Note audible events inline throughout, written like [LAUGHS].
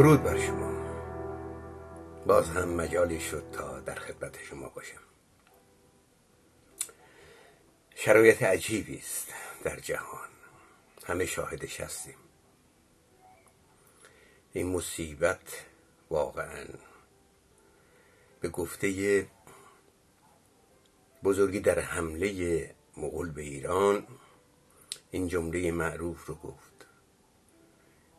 درود بر شما. باز هم مجالی شد تا در خدمت شما باشم. شرایط عجیبی است. در جهان. همه شاهدش هستیم این مصیبت واقعا به گفته بزرگی در حمله مغول به ایران این جمله معروف رو گفت.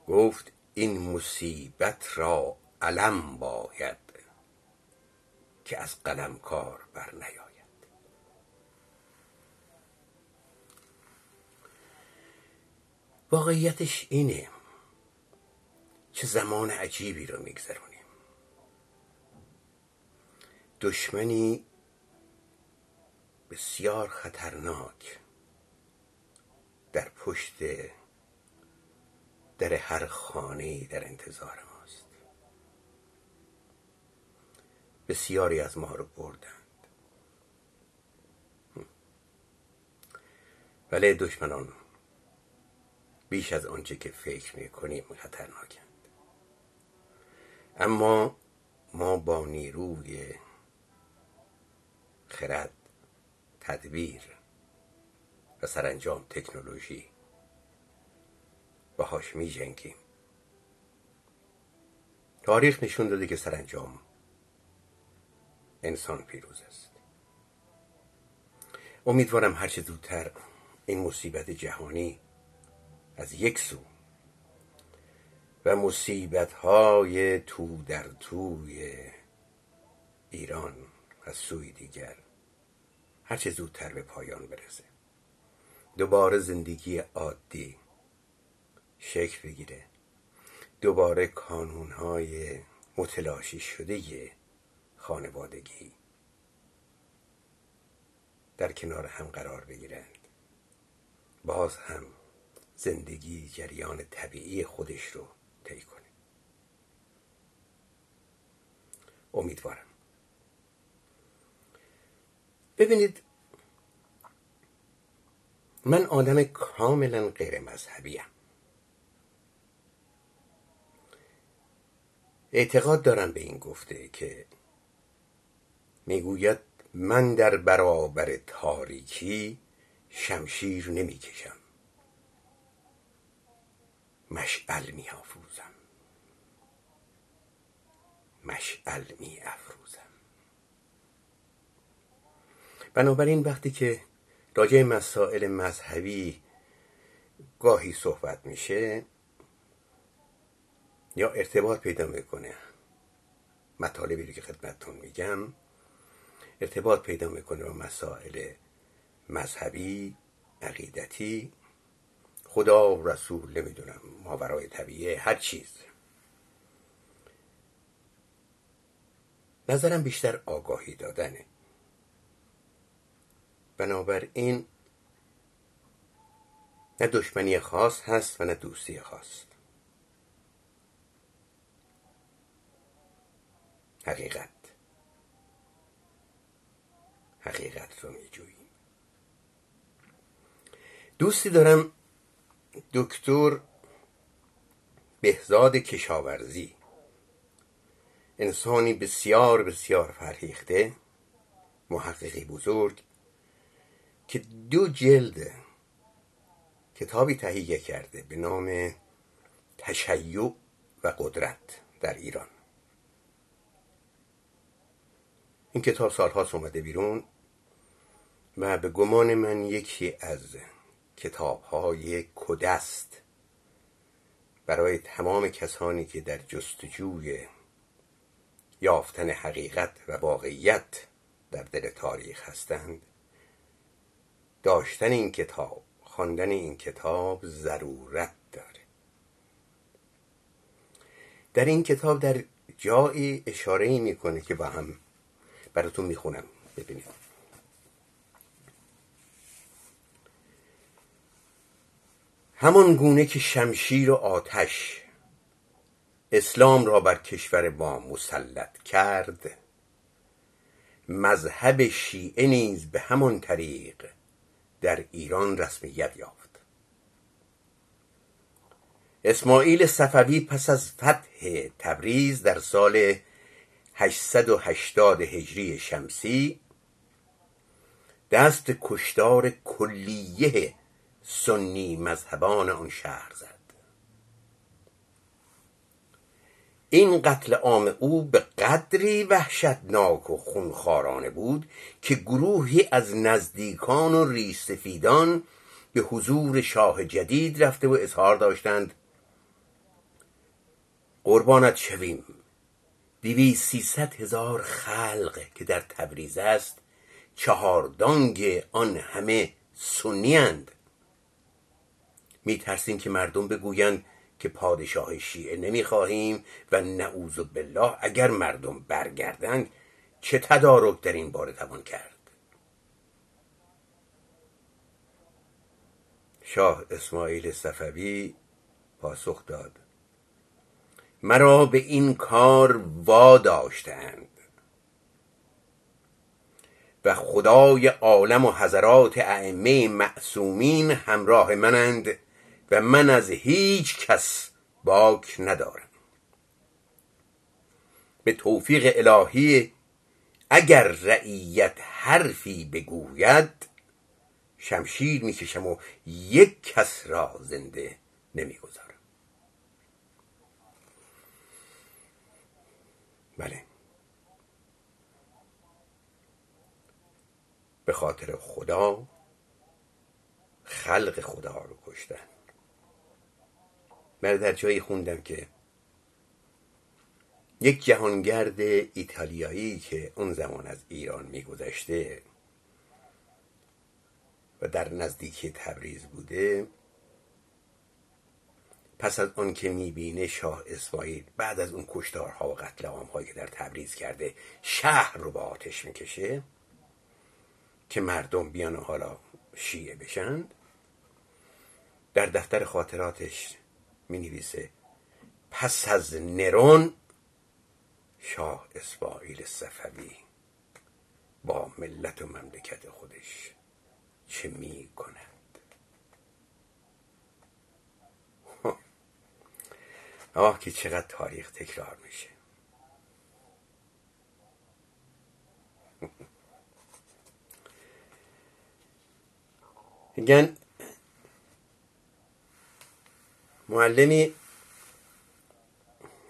گفت این مصیبت را علم باید که از قلم کار بر نیاید واقعیتش اینه چه زمان عجیبی رو میگذرونیم. دشمنی بسیار خطرناک در پشت در هر خانه در انتظار ماست. بسیاری از ما رو بردند. ولی دشمنان بیش از آنچه که فکر می‌کنیم خطرناکند. اما ما با نیروی خرد تدبیر و سرانجام تکنولوژی باهاش می جنگیم تاریخ نشون داده که سرانجام انسان پیروز است. امیدوارم هرچه زودتر این مصیبت جهانی از یک سو و مصیبت های تو در توی ایران از سوی دیگر. هرچه زودتر به پایان برسه. دوباره زندگی عادی شکل بگیره. دوباره کانونهای متلاشی شده خانوادگی در کنار هم قرار بگیرند. باز هم زندگی جریان طبیعی خودش رو طی کنه. امیدوارم. ببینید من آدم کاملا غیر مذهبیم اعتقاد دارم به این گفته که می‌گوید من در برابر تاریکی شمشیر نمی‌کشم. مشعل می افروزم مشعل می افروزم بنابراین وقتی که راجع مسائل مذهبی گاهی صحبت میشه یا ارتباط پیدا می‌کنه مطالبی رو که خدمتتون میگم ارتباط پیدا می‌کنه با مسائل مذهبی عقیدتی خدا و رسول نمی‌دونم ماورای طبیعه هر چیز. نظرم بیشتر آگاهی دادنه. بنابراین نه دشمنی خاص هست و نه دوستی خاص. حقیقت. حقیقت رو میجوییم. دوستی دارم دکتر بهزاد کشاورزی. انسانی بسیار بسیار فرهیخته محققی بزرگ که دو جلد کتابی تهیه کرده به نام تشیع و قدرت در ایران. این کتاب سالهاست اومده بیرون و به گمان من یکی از کتاب های کدست برای تمام کسانی که در جستجوی یافتن حقیقت و واقعیت در دل تاریخ هستند داشتن این کتاب خواندن این کتاب ضرورت داره. در این کتاب در جایی اشاره می‌کنه که با هم براتون می‌خونم. ببینید. همان گونه که شمشیر و آتش اسلام را بر کشور ما مسلط کرد. مذهب شیعه نیز به همان طریق در ایران رسمیت یافت. اسماعیل صفوی پس از فتح تبریز در سال 880 هجری شمسی دست کشتار کلیه سنی مذهبان آن شهر زد. این قتل عام او به قدری وحشتناک و خونخوارانه بود که گروهی از نزدیکان و ریسفیدان به حضور شاه جدید رفته و اظهار داشتند. قربانت شویم. دیوی سیصد هزار خلق که در تبریز است چهاردانگ آن همه سنیند می ترسیم که مردم بگویند که پادشاه شیعه نمی‌خواهیم و نعوذ بالله اگر مردم برگردند چه تدارک در این باره توان کرد؟ شاه اسماعیل صفوی پاسخ داد. مرا به این کار واداشتند و خدای عالم و حضرات ائمه معصومین همراه منند. و من از هیچ کس باک ندارم. به توفیق الهی اگر رعیت حرفی بگوید شمشیر می‌کشم و یک کس را زنده نمی‌گذارم. بله. به خاطر خدا خلق خدا رو کشتن. من در جایی خوندم که یک جهانگرد ایتالیایی که اون زمان از ایران میگذشته و در نزدیکی تبریز بوده پس از آن که می‌بینه شاه اسماعیل بعد از اون کشتارها و قتل هایی که در تبریز کرده شهر رو به آتش می‌کشه که مردم بیان حالا شیعه بشند در دفتر خاطراتش می نویسه پس از نرون شاه اسماعیل صفوی. با ملت و مملکت خودش چه می کند [LAUGHS] آه که چقدر تاریخ تکرار میشه. میگن [LAUGHS] معلمی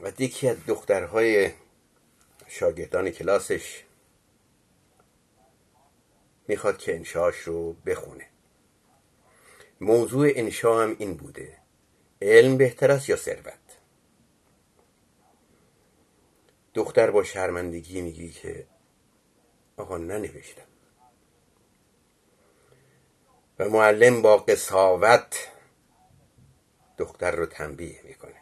و یکی از دخترهای شاگردان کلاسش می‌خواد که انشاش رو بخونه. موضوع انشا هم این بوده. علم بهتر است یا ثروت؟ دختر با شرمندگی میگی که آقا ننوشتم. و معلم با قصاوت دختر رو تنبیه می‌کنه.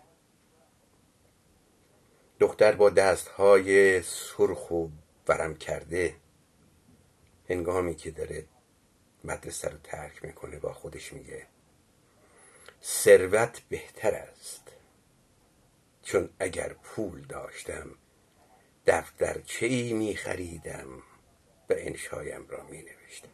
دختر با دستهای سرخ و ورم کرده هنگامی که داره مدرسه رو ترک می‌کنه با خودش میگه ثروت بهتر است. چون اگر پول داشتم دفترچه ای می خریدم و انشایم را می نوشتم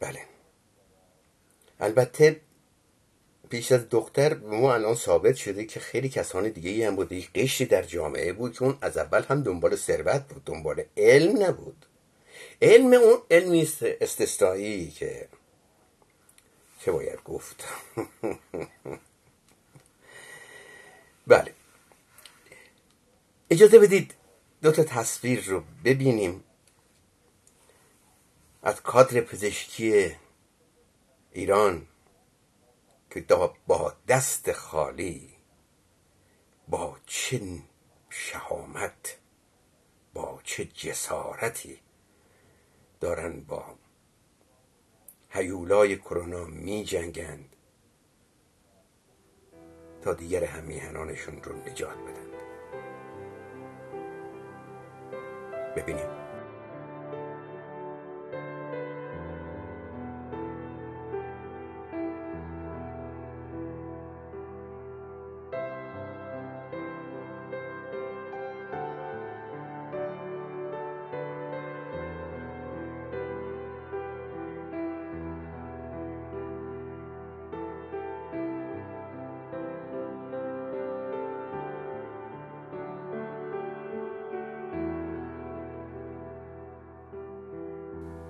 بله البته پیش از دختر ما الان ثابت شده که خیلی کسان دیگه هم بود یک قشری در جامعه بود که اون از اول هم دنبال ثروت بود دنبال علم نبود. علم اون علمی استثنایی که چه باید گفت؟ [LAUGHS] بله. اجازه بدید دو تا تصویر رو ببینیم. از کادر پزشکی ایران که با دست خالی با چه شهامت با چه جسارتی دارن با هیولای کرونا می جنگند تا دیگر همیهنانشون رو نجات بدن. ببینیم.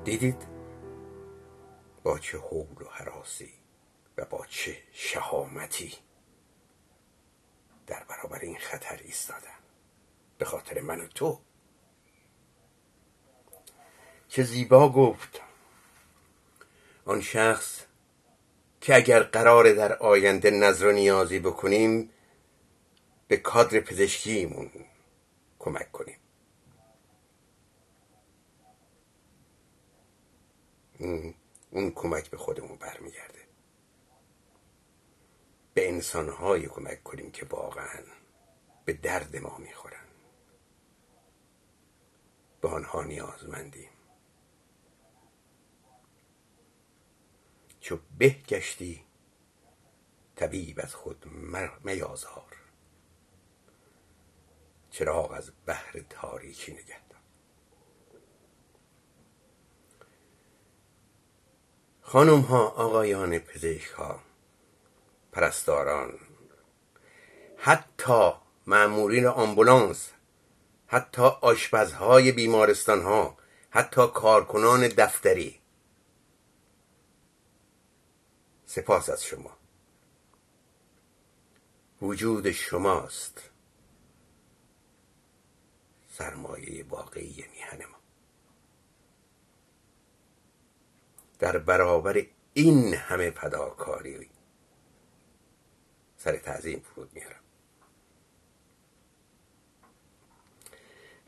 دیدید؟ با چه حول و حراسی و با چه شهامتی در برابر این خطر ایستادن. به خاطر من و تو. چه زیبا گفت. آن شخص که اگر قرار در آینده نظر و نیازی بکنیم به کادر پزشکیمون کمک کنیم. اون کمک به خودمون برمیگرده. به انسانهایی کمک کنیم که واقعا به درد ما می‌خورن. به آنها نیازمندیم. چو به گشتی طبیب از خود میازار. چراغ از بحر تاریکی نگه خانم ها آقایان پزشک ها پرستاران حتی معمورین آمبولانس حتی آشپزهای بیمارستان ها حتی کارکنان دفتری. سپاس از شما. وجود شماست. سرمایه واقعی میهن ما. در برابر این همه فداکاری. سر تعظیم فرود میارم.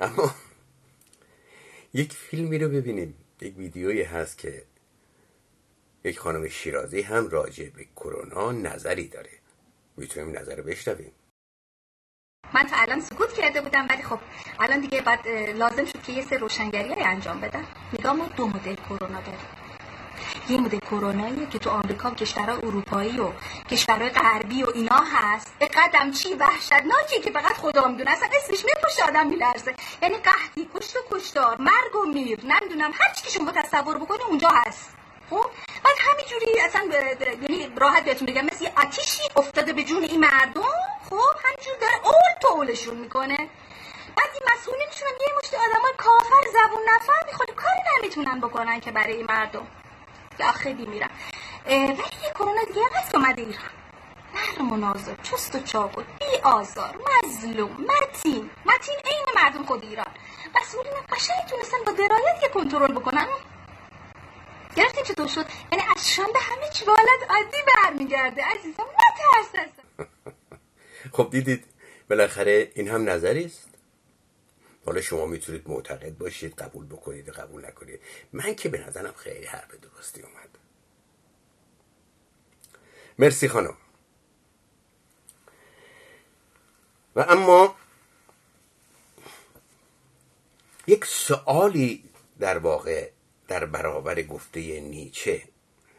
اما یک فیلمی رو ببینیم. یک ویدیویی هست که یک خانم شیرازی هم راجع به کرونا نظری داره. می‌تونیم نظر رو بشنویم. من تا الان سکوت کرده بودم ولی خب الان دیگه بعد لازم شد که یه سر روشنگری انجام بدم. نگاه ما دو مدل کرونا داریم یه مدل کروناییه که تو آمریکا و کشورهای اروپایی و کشورهای غربی و اینا هست. به قدم چی وحشتناکی که فقط خدا می‌دونه. اصلا اسمش میپوشه آدم میلرزه. یعنی قحطی کشت و کشتار مرگ و میر. نمی‌دونم. هر چی که شما تصور بکنی اونجا هست. خب؟ بعد همینجوری اصلا یعنی راحت بهتون بگم. مثل آتیشی افتاده به جون این مردم. خب؟ همینجور داره اول تو اولشون می‌کنه. بعد این مسئولینشون یه مشت آدم کافر زبون نفر می‌خواد کاری نمی‌تونن بکنن که برای این مردم. یا خیلی میرم. ولی یه کرونا دیگه هست اومده ایران. نرم و چست و چابود بی آزار مظلوم متین. متین عین مردم خود ایران. مسئولین قشنگ تونستن با درایت یه کنترل بکنن. گرفتیم چطور شد؟ یعنی از شنبه همه چی حالت عادی برمیگرده. عزیزم نترس [LAUGHS] خب دیدید بالاخره این هم نظری است حالا شما می‌تونید معتقد باشید قبول بکنید و قبول نکنید. من که به نظرم خیلی حرف درستی اومد. مرسی خانم. و اما یک سوالی در واقع در برابر گفته نیچه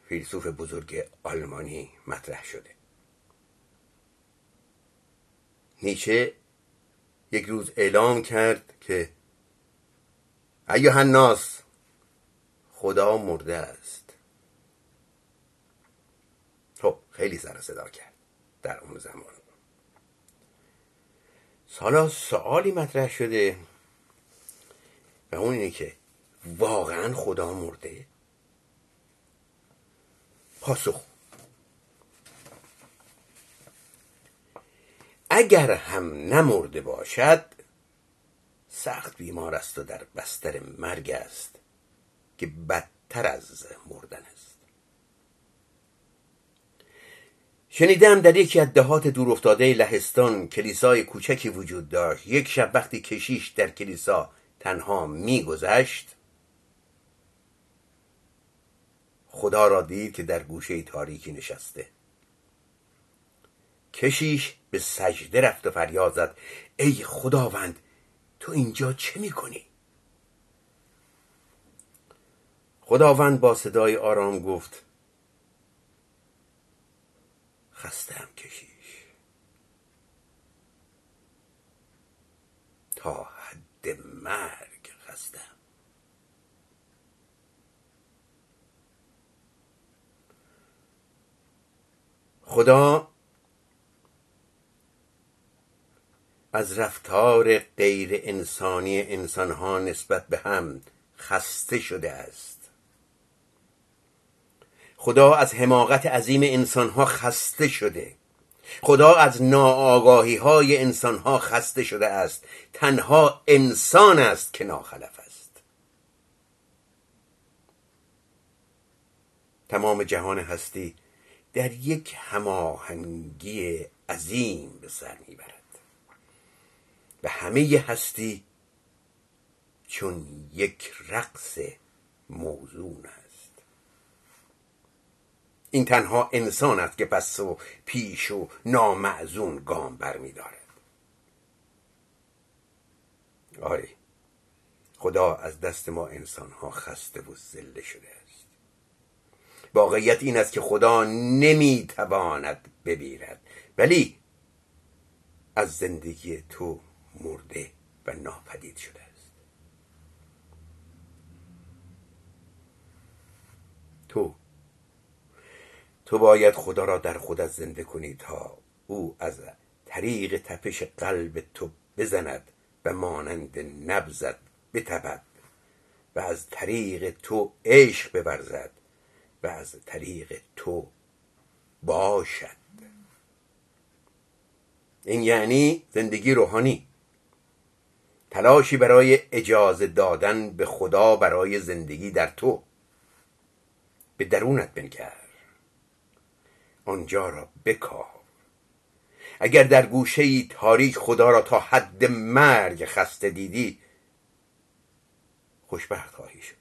فیلسوف بزرگ آلمانی مطرح شده. نیچه یک روز اعلام کرد که ایوه الناس خدا مرده است. خب خیلی سر صدا کرد در اون زمان. سالا سوالی مطرح شده و اون اینه که واقعا خدا مرده؟ پاسخ اگر هم نمرده باشد سخت بیمار است و در بستر مرگ است که بدتر از مردن است. شنیدم در یکی از دهات دور افتاده لهستان کلیسای کوچکی وجود داشت. یک شب وقتی کشیش در کلیسا تنها میگذشت خدا را دید که در گوشه تاریکی نشسته. کشیش به سجده رفت و فریاد زد. ای خداوند تو اینجا چه می‌کنی؟ خداوند با صدای آرام گفت خستم کشیش. تا حد مرگ خستم خدا از رفتار غیر انسانی انسانها نسبت به هم خسته شده است. خدا از حماقت عظیم انسانها خسته شده. خدا از ناآگاهی های انسانها خسته شده است. تنها انسان است که ناخلف است. تمام جهان هستی در یک هماهنگی عظیم به سر می‌برد. و همه هستی چون یک رقص موزون است. این تنها انسان است که پس و پیش و نامعزون گام برمیدارد آری خدا از دست ما انسان ها خسته و زله شده است. واقعیت این است که خدا نمی‌تواند ببیرد ولی از زندگی تو مرده و ناپدید شده است. تو تو باید خدا را در خودت زنده کنی تا او از طریق تپش قلب تو بزند و مانند نبزد بتبد و از طریق تو عشق ببرزد و از طریق تو باشد. این یعنی زندگی روحانی. تلاشی برای اجازه دادن به خدا برای زندگی در تو. به درونت بنگر. آنجا را بکاو اگر در گوشه ای تاریک خدا را تا حد مرگ خسته دیدی خوشبخت خواهی شد.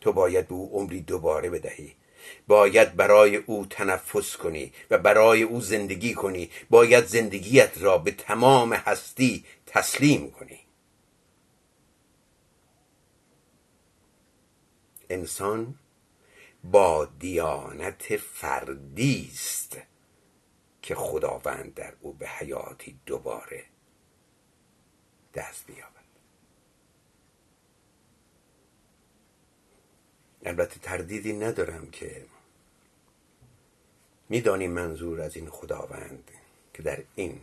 تو باید به او عمری دوباره بدهی. باید برای او تنفس کنی و برای او زندگی کنی. باید زندگیت را به تمام هستی تسلیم کنی. انسان با دیانت فردی است که خداوند در او به حیاتی دوباره دست بیابد. البته تردیدی ندارم که میدانی منظور از این خداوند که در این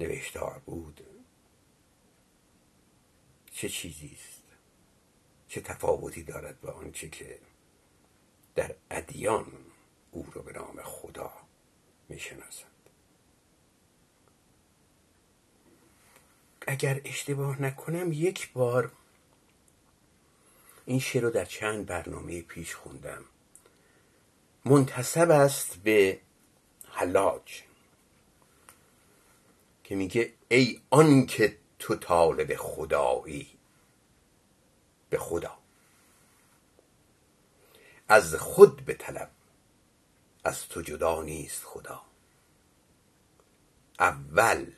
نوشتار بود. چه چیزی است؟ چه تفاوتی دارد با آنچه که در ادیان او را به نام خدا می‌شناسند اگر اشتباه نکنم یک بار این شعر رو در چند برنامه پیش خوندم. منتصب است به حلاج. که میگه ای آن که تو طالب خدایی به خدا. از خود به طلب از تو جدا نیست خدا. اول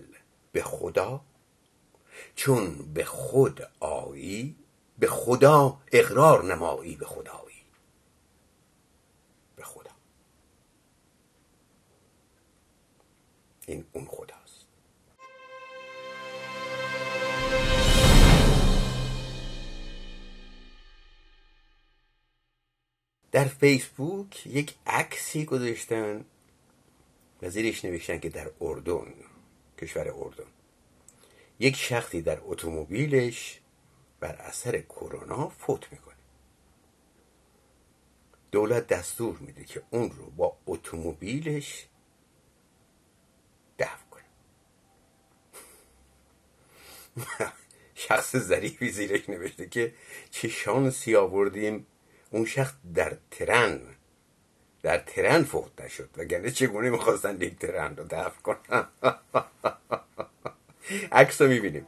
به خدا چون به خود آیی به خدا اقرار نمایی به خدایی. به خدا. این اون خداست در فیسبوک یک عکسی گذاشتن و زیرش نوشتن که در اردن کشور اردن. یک شخصی در اتومبیلش بر اثر کرونا فوت می‌کنه. دولت دستور میده که اون رو با اتومبیلش دفع کنه. [LAUGHS] شخص ظریفی زیرش نوشته که چه شانسی آوردیم اون شخص در ترن در ترن فوت نشد. وگرنه چگونه می‌خواستن یک ترن رو دفع کنن؟ [LAUGHS] عکس رو می‌بینیم.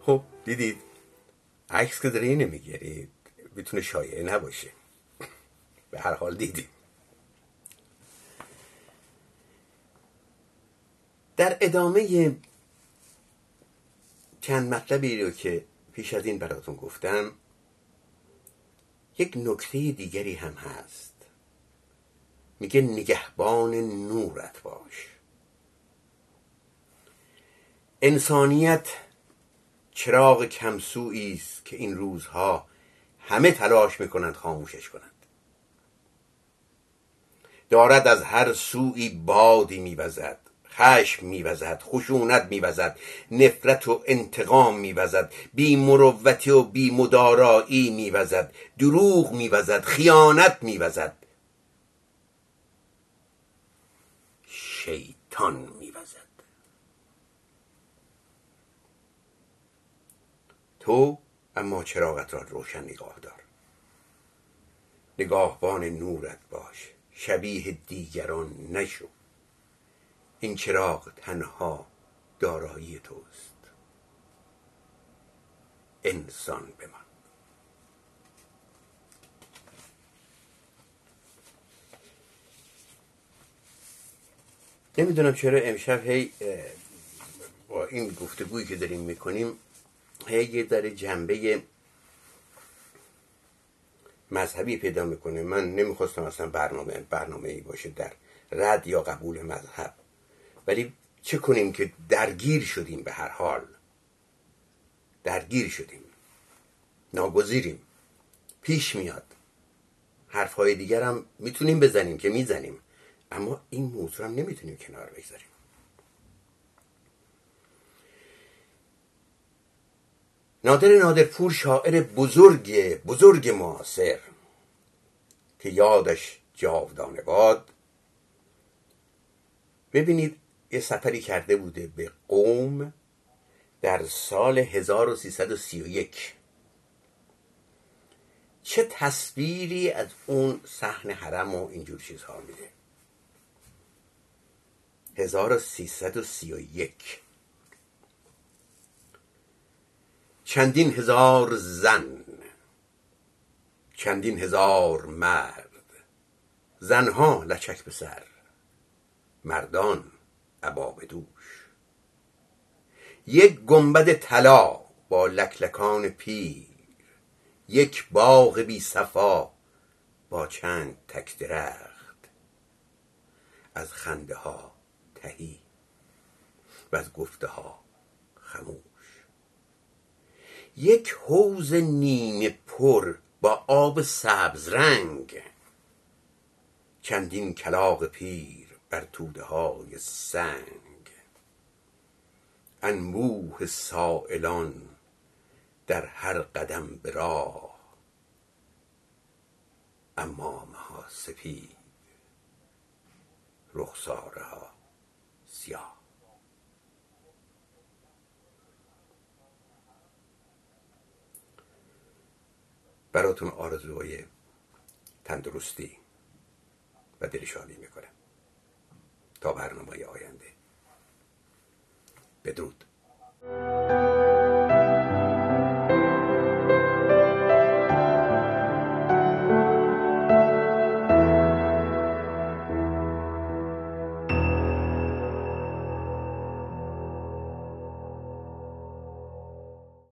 خب دیدید. عکس که داره نمی‌گیرید می‌تونه شایعه نباشه. [LAUGHS] به هر حال دیدید. در ادامه چند مطلبی رو که پیش از این براتون گفتم یک نکته دیگری هم هست. میگه نگهبان نورت باش. انسانیت چراغ کمسویی است که این روزها همه تلاش می‌کنند خاموشش کنند دارد از هر سوی بادی میوزد. خشم میوزد خشونت میوزد نفرت و انتقام میوزد بی مروتی و بی مدارایی میوزد دروغ میوزد خیانت میوزد. شیطان میوزد. تو اما چراغت را روشن نگاه دار. نگاهبان نورت باش. شبیه دیگران نشو. این چراغ تنها دارایی توست. انسان بمان نمی‌دونم چرا امشب هی با این گفتگویی که داریم می‌کنیم هی یه در جنبه مذهبی پیدا می‌کنه. من نمی‌خواستم اصلا برنامه برنامه ای باشه در رد یا قبول مذهب. ولی چه کنیم که درگیر شدیم به هر حال؟ درگیر شدیم. ناگزیریم. پیش میاد. حرفهای دیگر هم می‌تونیم بزنیم که می‌زنیم. اما این موضوع هم نمی‌تونیم کنار بگذاریم. نادر نادرپور شاعر بزرگ بزرگ معاصر که یادش جاودانه باد. ببینید یه سفری کرده بوده به قوم در سال 1331 چه تصویری از اون صحن حرم و اینجور چیزها میده؟ 1331 چندین هزار زن چندین هزار مرد زنها لچک به سر مردان عبا به دوش. یک گنبد طلا با لکلکان پیر. یک باغ بی صفا با چند تک درخت. از خنده ها تهی و از گفته ها خموش. یک حوز نیمه پر با آب سبز رنگ. چندین کلاق پیر. بر توده های سنگ. انبوه سائلان در هر قدم به راه. امامه ها سپید رخساره ها سیاه. براتون آرزوهای تندرستی و دلشادی می‌کنم. تا برنامه آینده. بدرود.